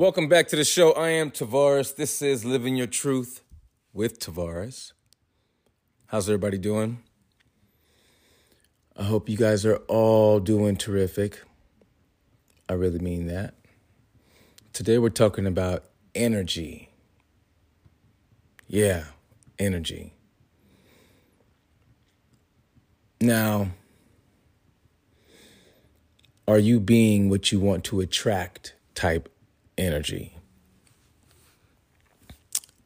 Welcome back to the show. I am Tavares. This is Living Your Truth with Tavares. How's everybody doing? I hope you guys are all doing terrific. I really mean that. Today we're talking about energy. Yeah, energy. Now, are you being what you want to attract type energy?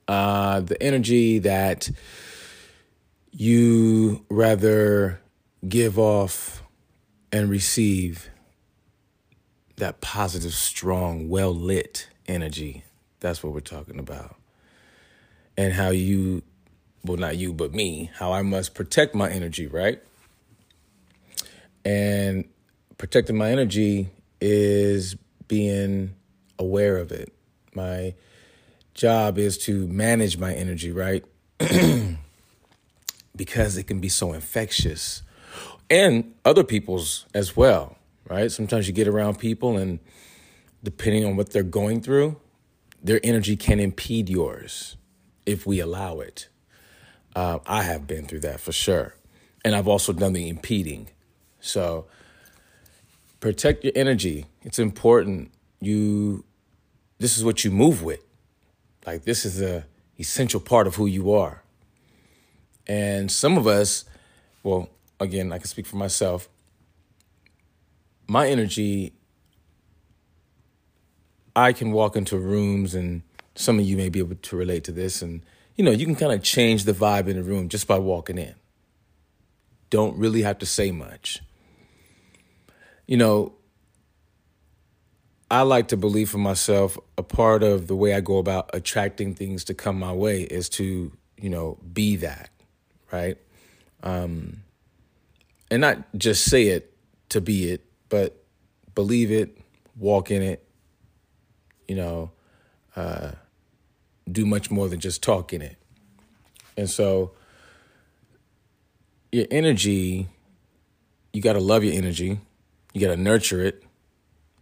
Uh, the energy that you rather give off and receive that positive, strong, well lit energy. That's what we're talking about. And how you, well, not you, but me, how I must protect my energy, right? And protecting my energy is being aware of it. My job is to manage my energy, right? because it can be so infectious and other people's as well, right? Sometimes you get around people and depending on what they're going through, their energy can impede yours if we allow it. Uh, I have been through that for sure. And I've also done the impeding. So protect your energy. It's important. You this is what you move with. Like this is a essential part of who you are. And some of us, well, again, I can speak for myself. My energy I can walk into rooms and some of you may be able to relate to this and you know, you can kind of change the vibe in the room just by walking in. Don't really have to say much you know, I like to believe for myself a part of the way I go about attracting things to come my way is to, you know, be that, right? Um, and not just say it to be it, but believe it, walk in it, you know, uh, do much more than just talk in it. And so your energy, you got to love your energy you got to nurture it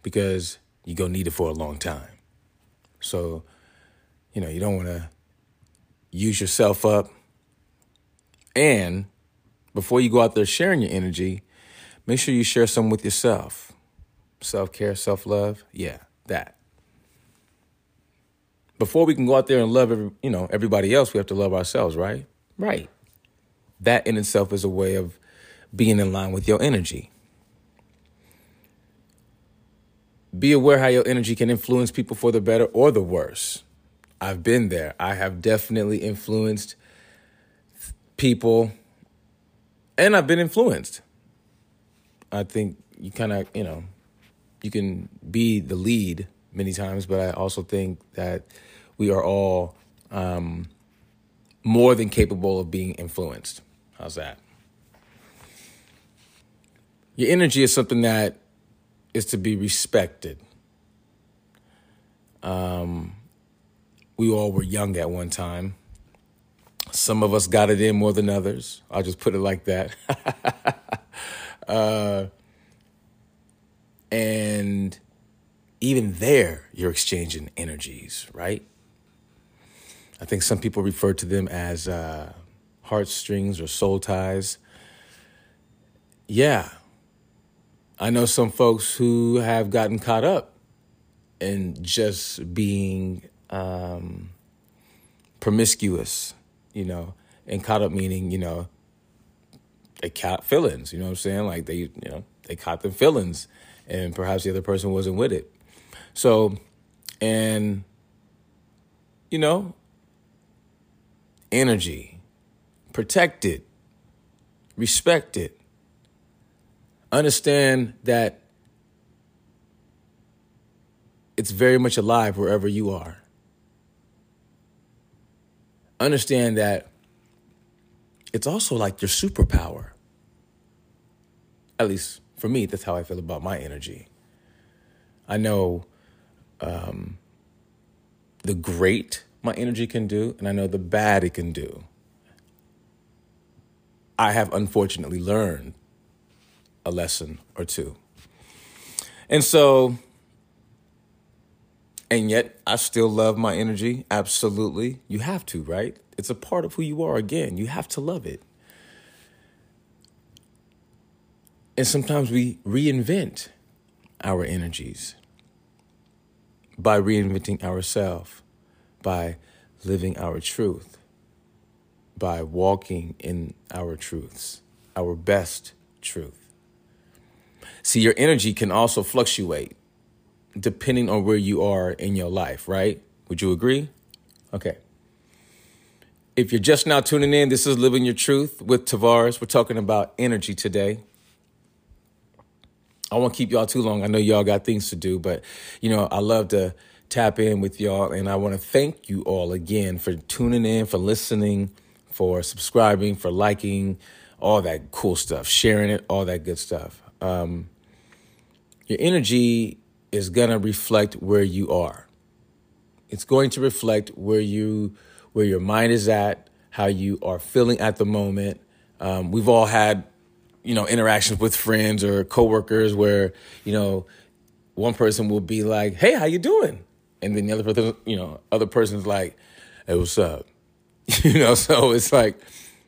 because you're going to need it for a long time. So, you know, you don't want to use yourself up. And before you go out there sharing your energy, make sure you share some with yourself. Self care, self love. Yeah, that. Before we can go out there and love every, you know, everybody else, we have to love ourselves, right? Right. That in itself is a way of being in line with your energy. Be aware how your energy can influence people for the better or the worse. I've been there. I have definitely influenced people, and I've been influenced. I think you kind of, you know, you can be the lead many times, but I also think that we are all um, more than capable of being influenced. How's that? Your energy is something that is to be respected. Um, we all were young at one time. Some of us got it in more than others. I'll just put it like that. uh, and even there, you're exchanging energies, right? I think some people refer to them as uh, heartstrings or soul ties. Yeah, I know some folks who have gotten caught up in just being um, promiscuous, you know, and caught up meaning, you know, they caught feelings, you know what I'm saying? Like they, you know, they caught them feelings and perhaps the other person wasn't with it. So, and, you know, energy, protect it, respect it understand that it's very much alive wherever you are. Understand that it's also like your superpower. At least for me, that's how I feel about my energy. I know um, the great my energy can do, and I know the bad it can do. I have unfortunately learned a lesson or two. And so, And yet, I still love my energy. Absolutely. You have to, right? It's a part of who you are. Again, you have to love it. And sometimes we reinvent our energies by reinventing ourselves, by living our truth, by walking in our truths, our best truth. See, your energy can also fluctuate depending on where you are in your life, right? Would you agree? Okay. If you're just now tuning in, this is Living Your Truth with Tavares. We're talking about energy today. I won't keep y'all too long. I know y'all got things to do, but you know, I love to tap in with y'all and I want to thank you all again for tuning in, for listening, for subscribing, for liking, all that cool stuff, sharing it, all that good stuff. Um, your energy is going to reflect where you are. It's going to reflect where you where your mind is at, how you are feeling at the moment. Um, we've all had, you know, interactions with friends or coworkers where, you know, one person will be like, "Hey, how you doing?" And then the other person, you know, other person's like, "Hey, what's up?" you know, so it's like,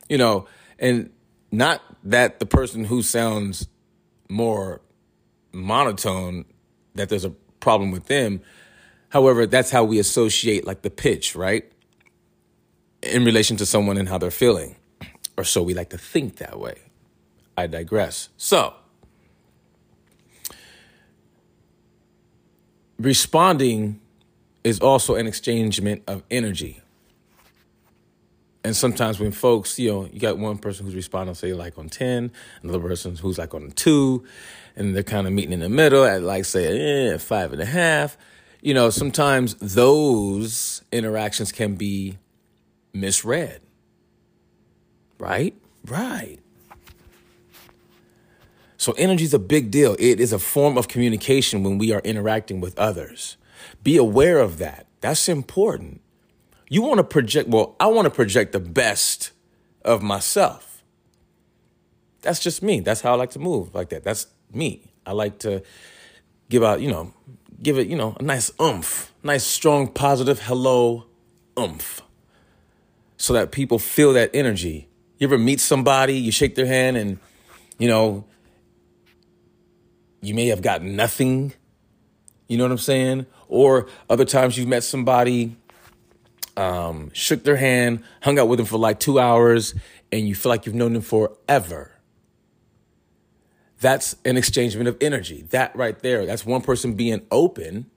you know, and not that the person who sounds more monotone that there's a problem with them. However, that's how we associate like the pitch, right? In relation to someone and how they're feeling. Or so we like to think that way. I digress. So, responding is also an exchangement of energy. And sometimes when folks, you know, you got one person who's responding, say like on 10, another person who's like on two, and they're kind of meeting in the middle at like say eh, five and a half. You know, sometimes those interactions can be misread. Right? Right. So energy is a big deal. It is a form of communication when we are interacting with others. Be aware of that. That's important. You want to project, well, I want to project the best of myself. That's just me. That's how I like to move like that. That's me. I like to give out, you know, give it, you know, a nice oomph, nice, strong, positive hello oomph so that people feel that energy. You ever meet somebody, you shake their hand, and, you know, you may have got nothing. You know what I'm saying? Or other times you've met somebody um, shook their hand, hung out with them for like two hours, and you feel like you've known them forever. That's an exchangement of energy. That right there, that's one person being open,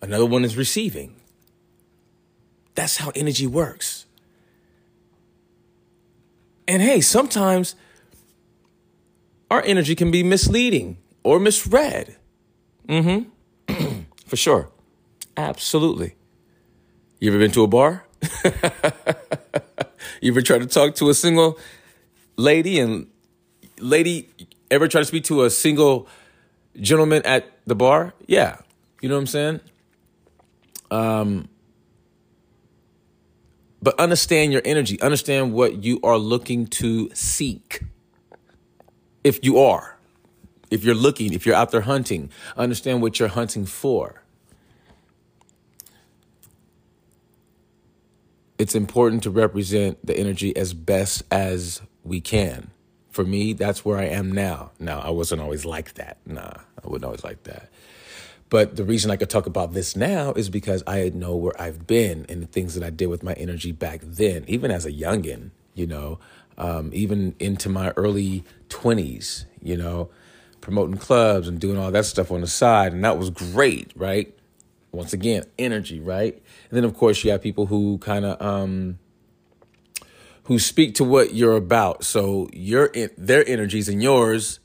another one is receiving. That's how energy works. And hey, sometimes our energy can be misleading or misread. Mm hmm. For sure. Absolutely. You ever been to a bar? you ever tried to talk to a single lady and lady ever try to speak to a single gentleman at the bar? Yeah. You know what I'm saying? Um but understand your energy. Understand what you are looking to seek. If you are, if you're looking, if you're out there hunting, understand what you're hunting for. It's important to represent the energy as best as we can. For me, that's where I am now. Now, I wasn't always like that. Nah, I wasn't always like that. But the reason I could talk about this now is because I know where I've been and the things that I did with my energy back then, even as a youngin, you know, um, even into my early 20s, you know, promoting clubs and doing all that stuff on the side. And that was great, right? Once again, energy, right? And then of course you have people who kind of um who speak to what you're about. So your their energies and yours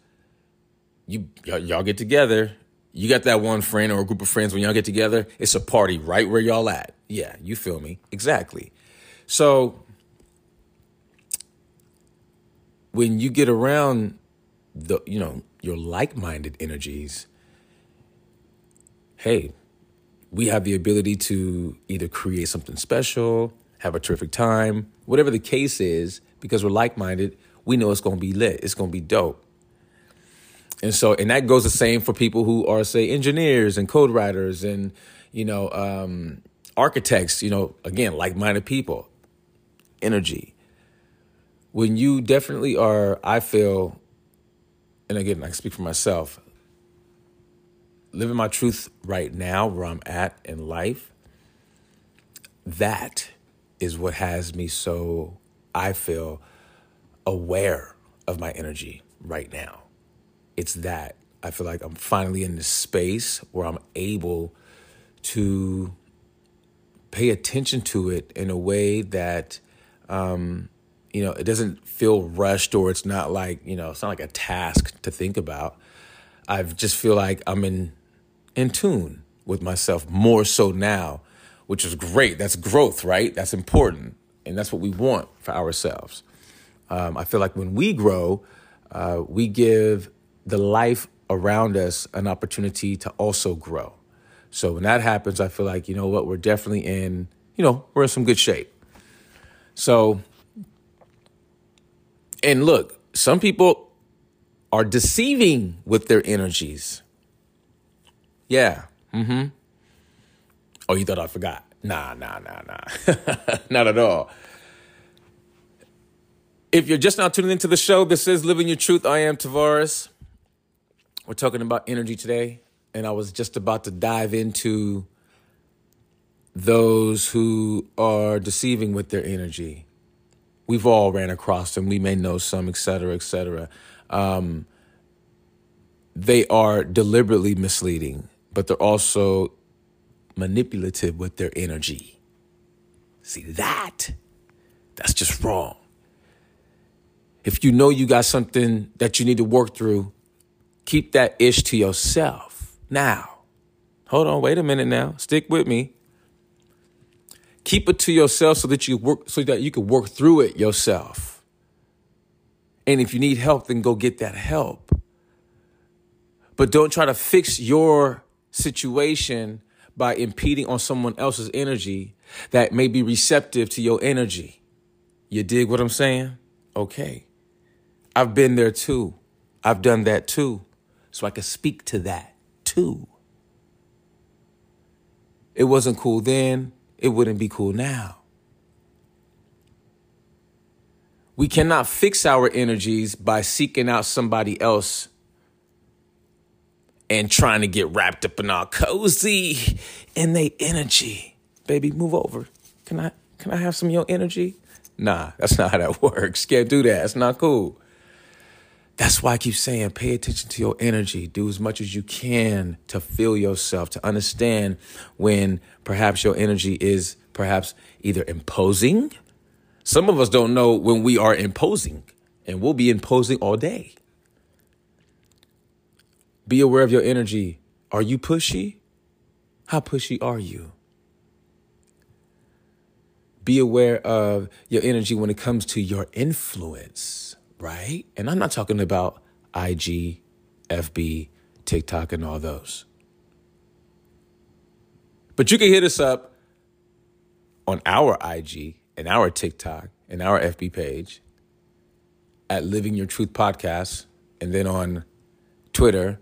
you y'all get together. You got that one friend or a group of friends when y'all get together, it's a party right where y'all at. Yeah, you feel me? Exactly. So when you get around the you know your like-minded energies hey we have the ability to either create something special, have a terrific time, whatever the case is, because we're like minded, we know it's going to be lit, it's going to be dope. And so, and that goes the same for people who are, say, engineers and code writers and, you know, um, architects, you know, again, like minded people. Energy. When you definitely are, I feel, and again, I speak for myself, living my truth right now, where I'm at in life, that is what has me so, I feel, aware of my energy right now it's that. I feel like I'm finally in this space where I'm able to pay attention to it in a way that, um, you know, it doesn't feel rushed or it's not like, you know, it's not like a task to think about. I just feel like I'm in in tune with myself more so now, which is great. That's growth, right? That's important. And that's what we want for ourselves. Um, I feel like when we grow, uh, we give the life around us an opportunity to also grow. So when that happens, I feel like, you know what, we're definitely in, you know, we're in some good shape. So, and look, some people are deceiving with their energies. Yeah. Mm-hmm. Oh, you thought I forgot? Nah, nah, nah, nah. Not at all. If you're just now tuning into the show, this is Living Your Truth. I am Tavares. We're talking about energy today, and I was just about to dive into those who are deceiving with their energy. We've all ran across them. We may know some, et cetera, et cetera. Um, they are deliberately misleading, but they're also manipulative with their energy. See that? That's just wrong. If you know you got something that you need to work through, keep that ish to yourself. Now, hold on, wait a minute now. Stick with me. Keep it to yourself so that you work so that you can work through it yourself. And if you need help, then go get that help. But don't try to fix your situation by impeding on someone else's energy that may be receptive to your energy. You dig what I'm saying? Okay. I've been there too. I've done that too so I can speak to that too. It wasn't cool then, it wouldn't be cool now. We cannot fix our energies by seeking out somebody else and trying to get wrapped up in all cozy in their energy. Baby, move over. Can I can I have some of your energy? Nah, that's not how that works. Can't do that. It's not cool. That's why I keep saying pay attention to your energy. Do as much as you can to feel yourself, to understand when perhaps your energy is perhaps either imposing. Some of us don't know when we are imposing, and we'll be imposing all day. Be aware of your energy. Are you pushy? How pushy are you? Be aware of your energy when it comes to your influence right? And I'm not talking about IG, FB, TikTok, and all those. But you can hit us up on our IG and our TikTok and our FB page at Living Your Truth Podcast, and then on Twitter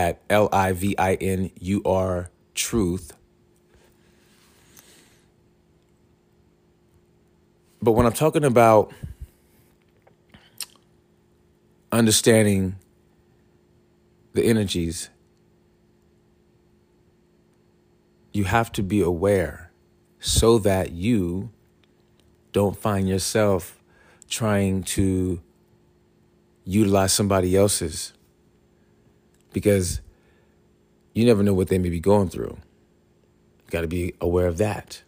at L I V I N U R Truth. But when I'm talking about understanding the energies, you have to be aware so that you don't find yourself trying to utilize somebody else's because you never know what they may be going through. You got to be aware of that.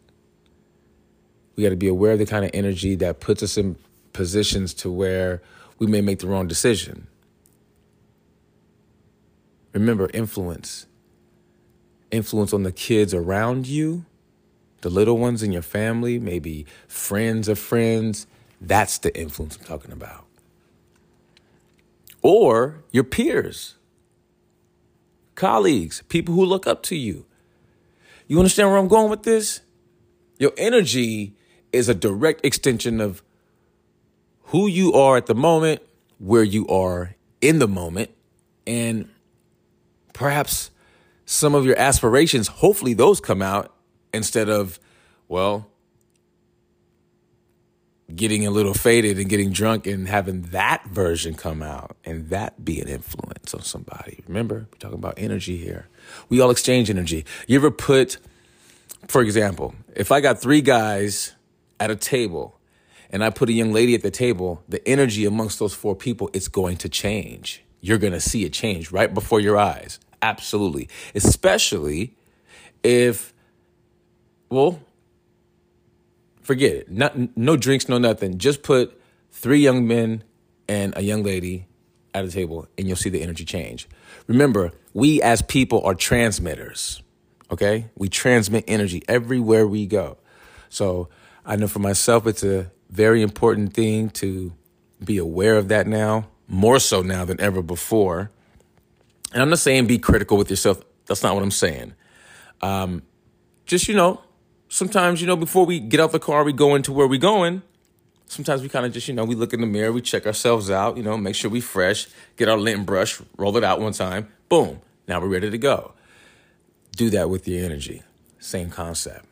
We got to be aware of the kind of energy that puts us in positions to where we may make the wrong decision. Remember, influence. Influence on the kids around you, the little ones in your family, maybe friends of friends. That's the influence I'm talking about. Or your peers, colleagues, people who look up to you. You understand where I'm going with this? Your energy is a direct extension of who you are at the moment, where you are in the moment, And perhaps some of your aspirations, hopefully those come out instead of, well, getting a little faded and getting drunk and having that version come out and that be an influence on somebody. Remember, we're talking about energy here. We all exchange energy. You ever put, for example, if I got three guys at a table and I put a young lady at the table, the energy amongst those four people is going to change. You're going to see it change right before your eyes. Absolutely. Especially if, well, forget it. Not, no drinks, no nothing. Just put three young men and a young lady at a table and you'll see the energy change. Remember, we as people are transmitters, okay? We transmit energy everywhere we go. So I know for myself, it's a very important thing to be aware of that now, more so now than ever before. And I'm not saying be critical with yourself. That's not what I'm saying. Um, just, you know, sometimes, you know, before we get out the car, we go into where we're going. Sometimes we kind of just, you know, we look in the mirror, we check ourselves out, you know, make sure we fresh, get our lint brush, roll it out one time, boom, now we're ready to go. Do that with your energy. Same concept.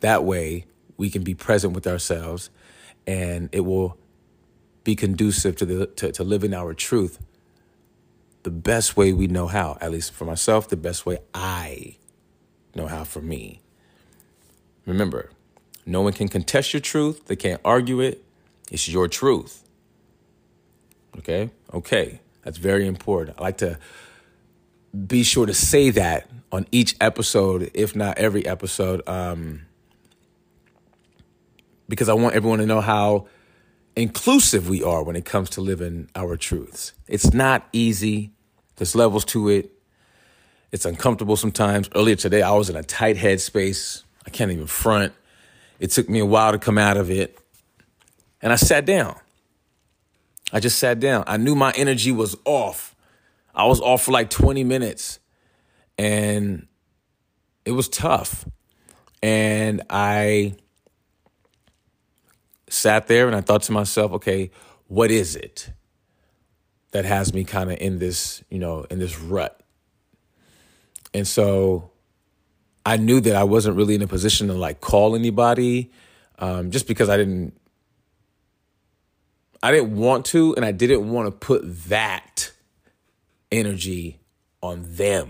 That way, we can be present with ourselves and it will be conducive to the to, to living our truth the best way we know how at least for myself the best way i know how for me. Remember no one can contest your truth. They can't argue it. It's your truth. Okay? Okay. That's very important. I like to be sure to say that on each episode if not every episode um, because I want everyone to know how inclusive we are when it comes to living our truths. It's not easy. There's levels to it. It's uncomfortable sometimes. Earlier today, I was in a tight headspace. I can't even front. It took me a while to come out of it. And I sat down. I just sat down. I knew my energy was off. I was off for like 20 minutes. And it was tough. And I sat there and I thought to myself, okay, what is it that has me kind of in this, you know, in this rut? And so I knew that I wasn't really in a position to like call anybody um, just because I didn't I didn't want to and I didn't want to put that energy on them.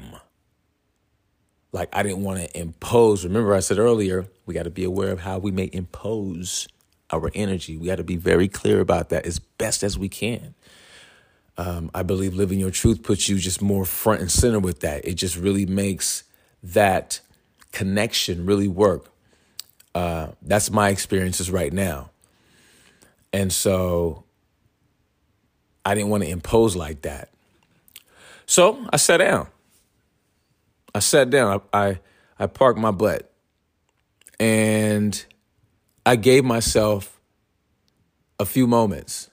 Like I didn't want to impose. Remember I said earlier, we got to be aware of how we may impose our energy. We got to be very clear about that as best as we can. Um, I believe living your truth puts you just more front and center with that. It just really makes that connection really work. Uh, that's my experiences right now. And so I didn't want to impose like that. So I sat down. I sat down. I, I, I parked my butt. And I gave myself a few moments.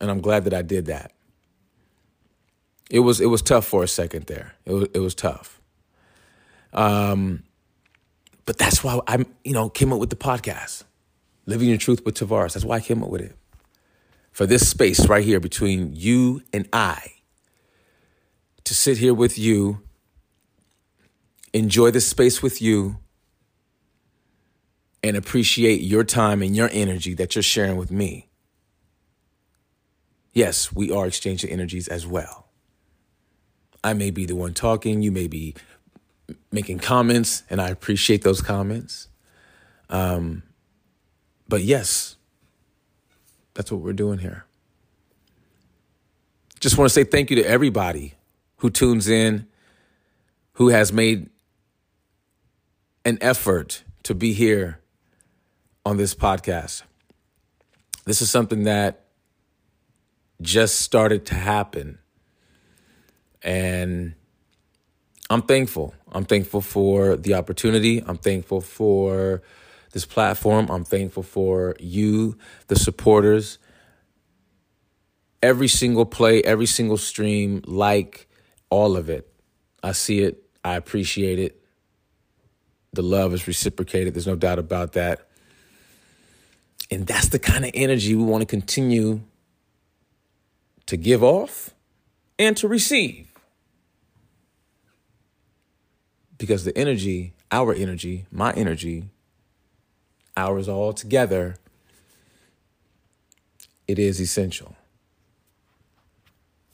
And I'm glad that I did that. It was it was tough for a second there. It was it was tough. Um but that's why I you know came up with the podcast. Living your truth with Tavares. That's why I came up with it. For this space right here between you and I. To sit here with you, enjoy this space with you, and appreciate your time and your energy that you're sharing with me. Yes, we are exchanging energies as well. I may be the one talking, you may be making comments, and I appreciate those comments. Um, but yes, that's what we're doing here. Just want to say thank you to everybody who tunes in, who has made an effort to be here on this podcast. This is something that just started to happen. And I'm thankful. I'm thankful for the opportunity. I'm thankful for this platform. I'm thankful for you, the supporters. Every single play, every single stream, like all of it. I see it. I appreciate it. The love is reciprocated. There's no doubt about that. And that's the kind of energy we want to continue to give off and to receive. Because the energy, our energy, my energy, ours all together, it is essential.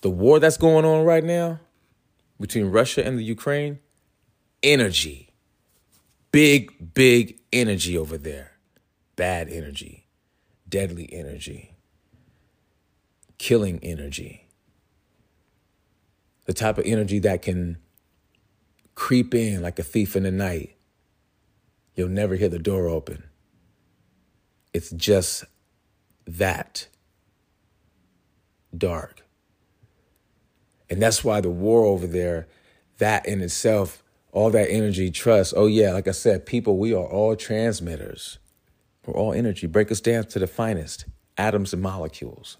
The war that's going on right now between Russia and the Ukraine, energy. Big, big energy over there. Bad energy, deadly energy, killing energy. The type of energy that can creep in like a thief in the night. You'll never hear the door open. It's just that dark. And that's why the war over there, that in itself, all that energy, trust. Oh, yeah, like I said, people, we are all transmitters. We're all energy. Break us down to the finest atoms and molecules.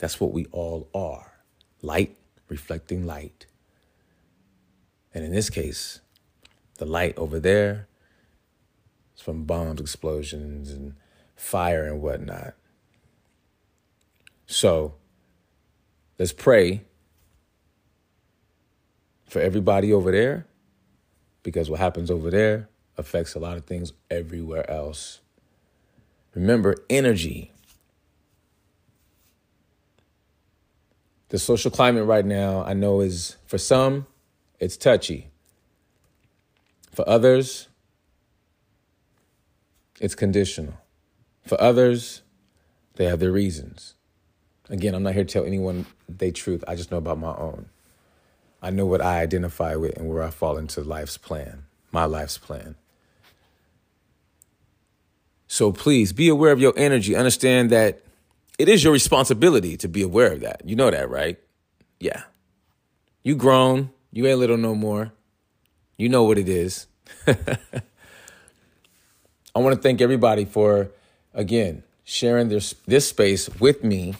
That's what we all are light reflecting light. And in this case, the light over there is from bombs, explosions, and fire and whatnot. So let's pray for everybody over there because what happens over there affects a lot of things everywhere else. Remember, energy. The social climate right now, I know, is for some, it's touchy. For others, it's conditional. For others, they have their reasons. Again, I'm not here to tell anyone the truth. I just know about my own. I know what I identify with and where I fall into life's plan, my life's plan. So please be aware of your energy. Understand that it is your responsibility to be aware of that. You know that, right? Yeah. You grown, you ain't little no more. You know what it is. I want to thank everybody for again sharing this this space with me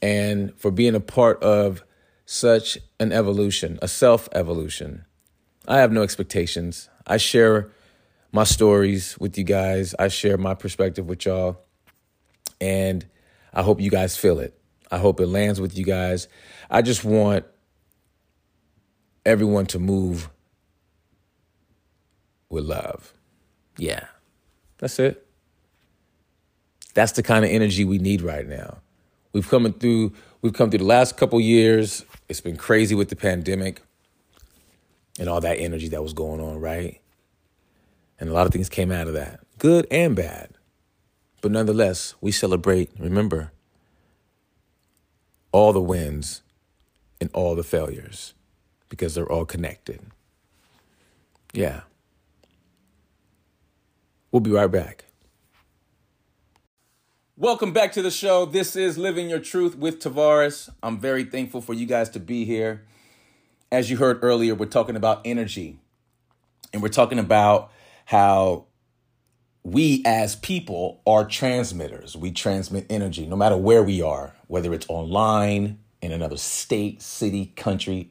and for being a part of such an evolution, a self evolution. I have no expectations. I share my stories with you guys, I share my perspective with y'all, and I hope you guys feel it. I hope it lands with you guys. I just want everyone to move with love. Yeah, that's it. That's the kind of energy we need right now. We've come through we've come through the last couple years. It's been crazy with the pandemic and all that energy that was going on, right? And a lot of things came out of that, good and bad. But nonetheless, we celebrate, remember, all the wins and all the failures because they're all connected. Yeah. We'll be right back. Welcome back to the show. This is Living Your Truth with Tavares. I'm very thankful for you guys to be here. As you heard earlier, we're talking about energy. And we're talking about how we as people are transmitters. We transmit energy no matter where we are, whether it's online, in another state, city, country,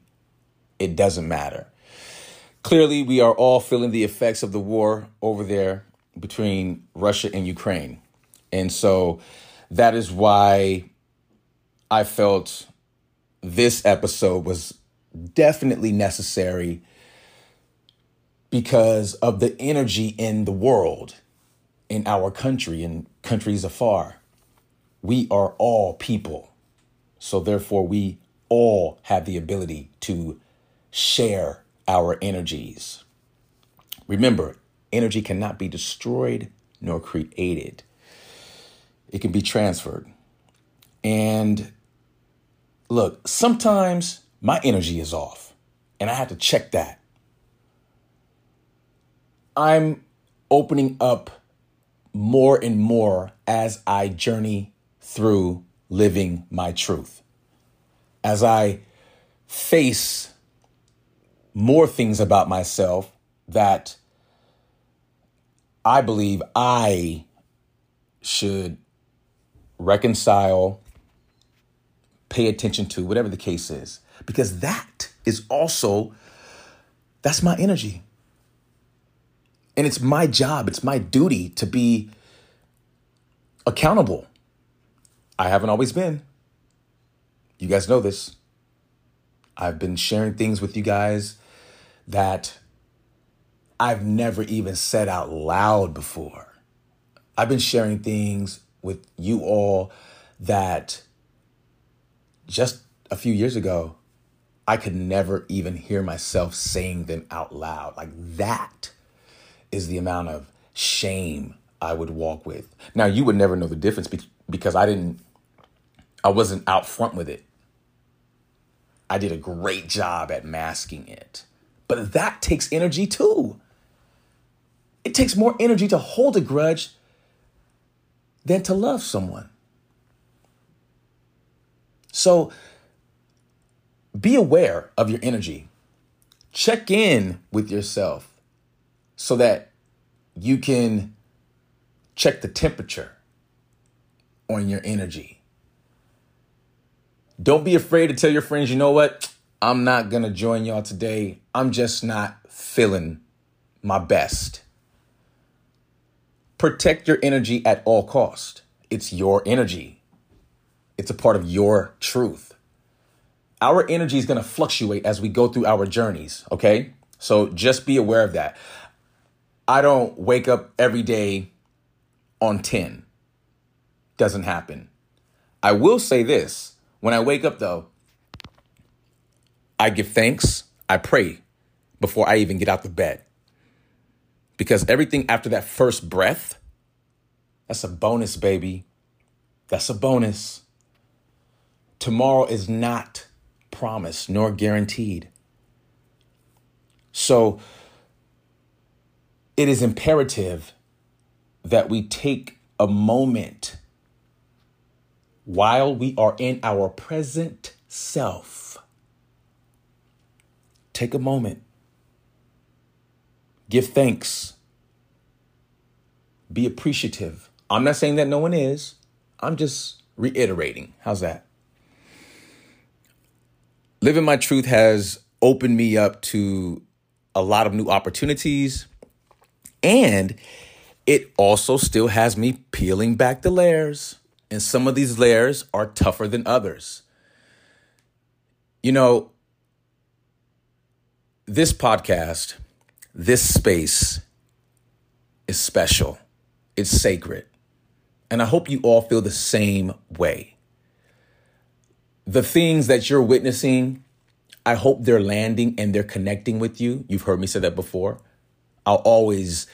it doesn't matter. Clearly, we are all feeling the effects of the war over there between Russia and Ukraine. And so that is why I felt this episode was definitely necessary because of the energy in the world, in our country, and countries afar. We are all people. So therefore, we all have the ability to share our energies. Remember, energy cannot be destroyed nor created it can be transferred. And look, sometimes my energy is off, and I have to check that. I'm opening up more and more as I journey through living my truth. As I face more things about myself that I believe I should reconcile, pay attention to, whatever the case is. Because that is also, that's my energy. And it's my job, it's my duty to be accountable. I haven't always been. You guys know this. I've been sharing things with you guys that I've never even said out loud before. I've been sharing things with you all that just a few years ago, I could never even hear myself saying them out loud. Like that is the amount of shame I would walk with. Now, you would never know the difference because I didn't, I wasn't out front with it. I did a great job at masking it. But that takes energy too. It takes more energy to hold a grudge than to love someone. So be aware of your energy. Check in with yourself so that you can check the temperature on your energy. Don't be afraid to tell your friends, you know what? I'm not going to join y'all today. I'm just not feeling my best. Protect your energy at all cost. It's your energy. It's a part of your truth. Our energy is going to fluctuate as we go through our journeys, okay? So just be aware of that. I don't wake up every day on 10. Doesn't happen. I will say this when I wake up, though, I give thanks, I pray before I even get out the bed. Because everything after that first breath, that's a bonus, baby. That's a bonus. Tomorrow is not promised nor guaranteed. So it is imperative that we take a moment while we are in our present self. Take a moment. Give thanks. Be appreciative. I'm not saying that no one is. I'm just reiterating. How's that? Living my truth has opened me up to a lot of new opportunities and it also still has me peeling back the layers, and some of these layers are tougher than others. You know, this podcast, this space is special, it's sacred. And I hope you all feel the same way. The things that you're witnessing, I hope they're landing and they're connecting with you. You've heard me say that before. I'll always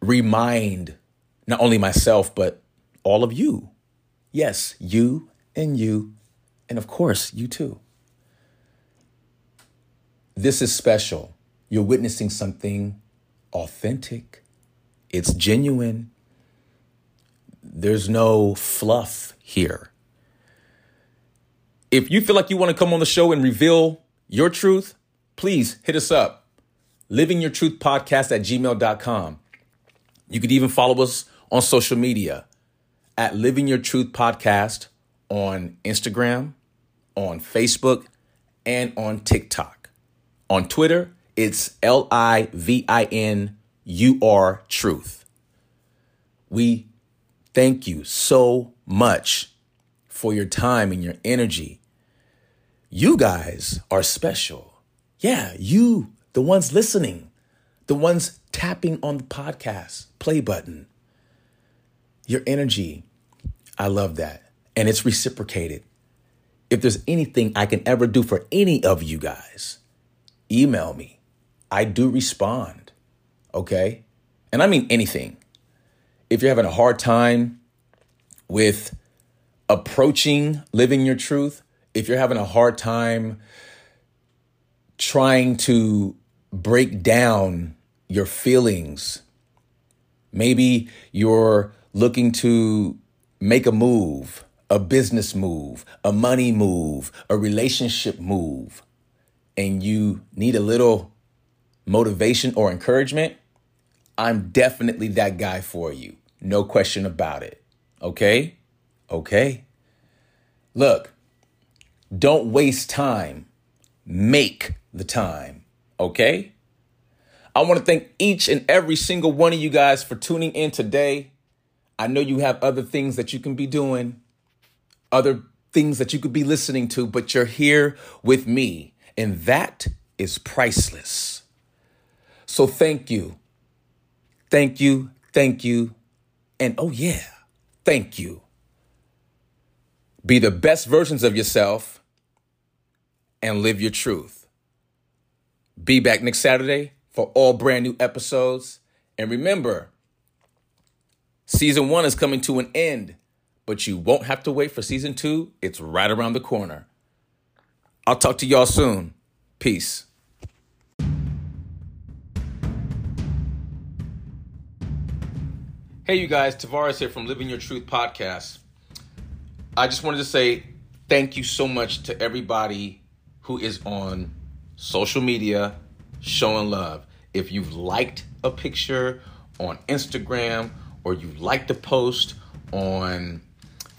remind not only myself, but all of you. Yes, you and you, and of course, you too. This is special. You're witnessing something authentic, it's genuine. There's no fluff here. If you feel like you want to come on the show and reveal your truth, please hit us up. Living Your Truth Podcast at gmail.com. You could even follow us on social media at Living Your Truth Podcast on Instagram, on Facebook, and on TikTok. On Twitter, it's L I V I N U R Truth. We thank you so much for your time and your energy. You guys are special. Yeah, you, the ones listening, the ones tapping on the podcast play button. Your energy, I love that. And it's reciprocated. If there's anything I can ever do for any of you guys, email me. I do respond. Okay? And I mean anything. If you're having a hard time with approaching living your truth, if you're having a hard time trying to break down your feelings. Maybe you're looking to make a move, a business move, a money move, a relationship move, and you need a little motivation or encouragement. I'm definitely that guy for you. No question about it. Okay? Okay. Look, don't waste time. Make the time. Okay? I want to thank each and every single one of you guys for tuning in today. I know you have other things that you can be doing, other things that you could be listening to, but you're here with me. And that is priceless. So thank you. Thank you. Thank you. And oh, yeah, thank you. Be the best versions of yourself and live your truth. Be back next Saturday for all brand new episodes. And remember, season one is coming to an end, but you won't have to wait for season two. It's right around the corner. I'll talk to y'all soon. Peace. Hey, you guys, Tavares here from Living Your Truth podcast. I just wanted to say thank you so much to everybody who is on social media showing love. If you've liked a picture on Instagram or you liked a post on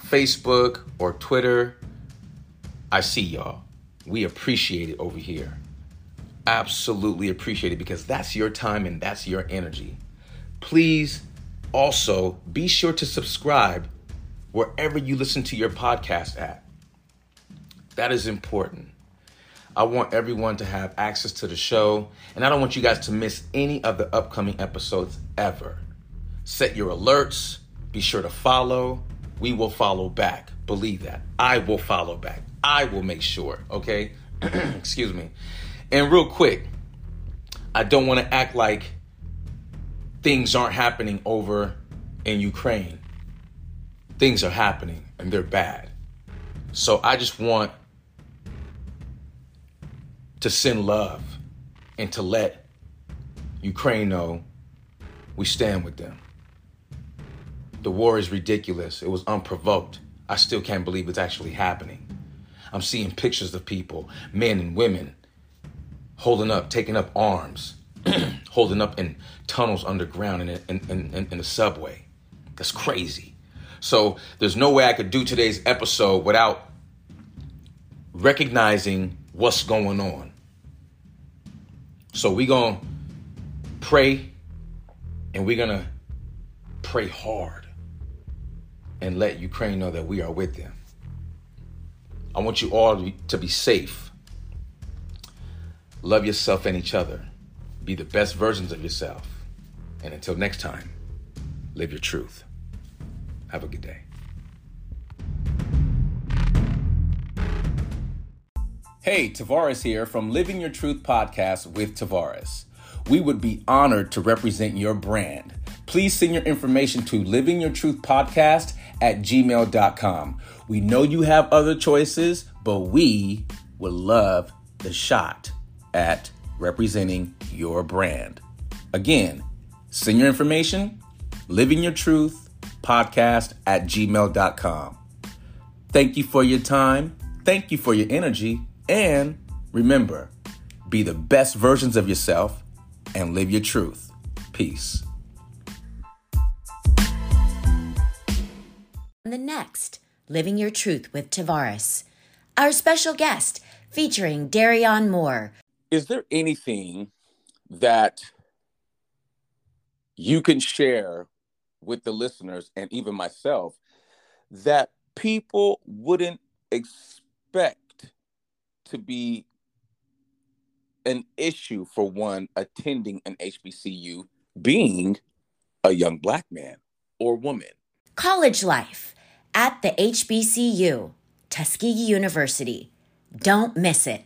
Facebook or Twitter, I see y'all. We appreciate it over here. Absolutely appreciate it because that's your time and that's your energy. Please also, be sure to subscribe wherever you listen to your podcast at. That is important. I want everyone to have access to the show, and I don't want you guys to miss any of the upcoming episodes ever. Set your alerts, be sure to follow. We will follow back. Believe that. I will follow back. I will make sure, okay? Excuse me. And real quick, I don't want to act like things aren't happening over in Ukraine. Things are happening and they're bad. So I just want to send love and to let Ukraine know we stand with them. The war is ridiculous. It was unprovoked. I still can't believe it's actually happening. I'm seeing pictures of people, men and women, holding up, taking up arms, holding up in tunnels underground in, in, in, in the subway. That's crazy. So there's no way I could do today's episode without recognizing what's going on. So we're going to pray and we're going to pray hard and let Ukraine know that we are with them. I want you all to be safe. Love yourself and each other. Be the best versions of yourself. And until next time, live your truth. Have a good day. Hey, Tavares here from Living Your Truth podcast with Tavares. We would be honored to represent your brand. Please send your information to Living Your Truth Podcast at gmail.com. We know you have other choices, but we would love the shot at representing your brand. Again, send your information, living your truth podcast at gmail.com. Thank you for your time. Thank you for your energy. And remember, be the best versions of yourself and live your truth. Peace. The next, Living Your Truth with Tavares. Our special guest featuring Darion Moore. Is there anything that you can share with the listeners and even myself that people wouldn't expect to be an issue for one attending an HBCU being a young black man or woman. College life at the HBCU, Tuskegee University. Don't miss it.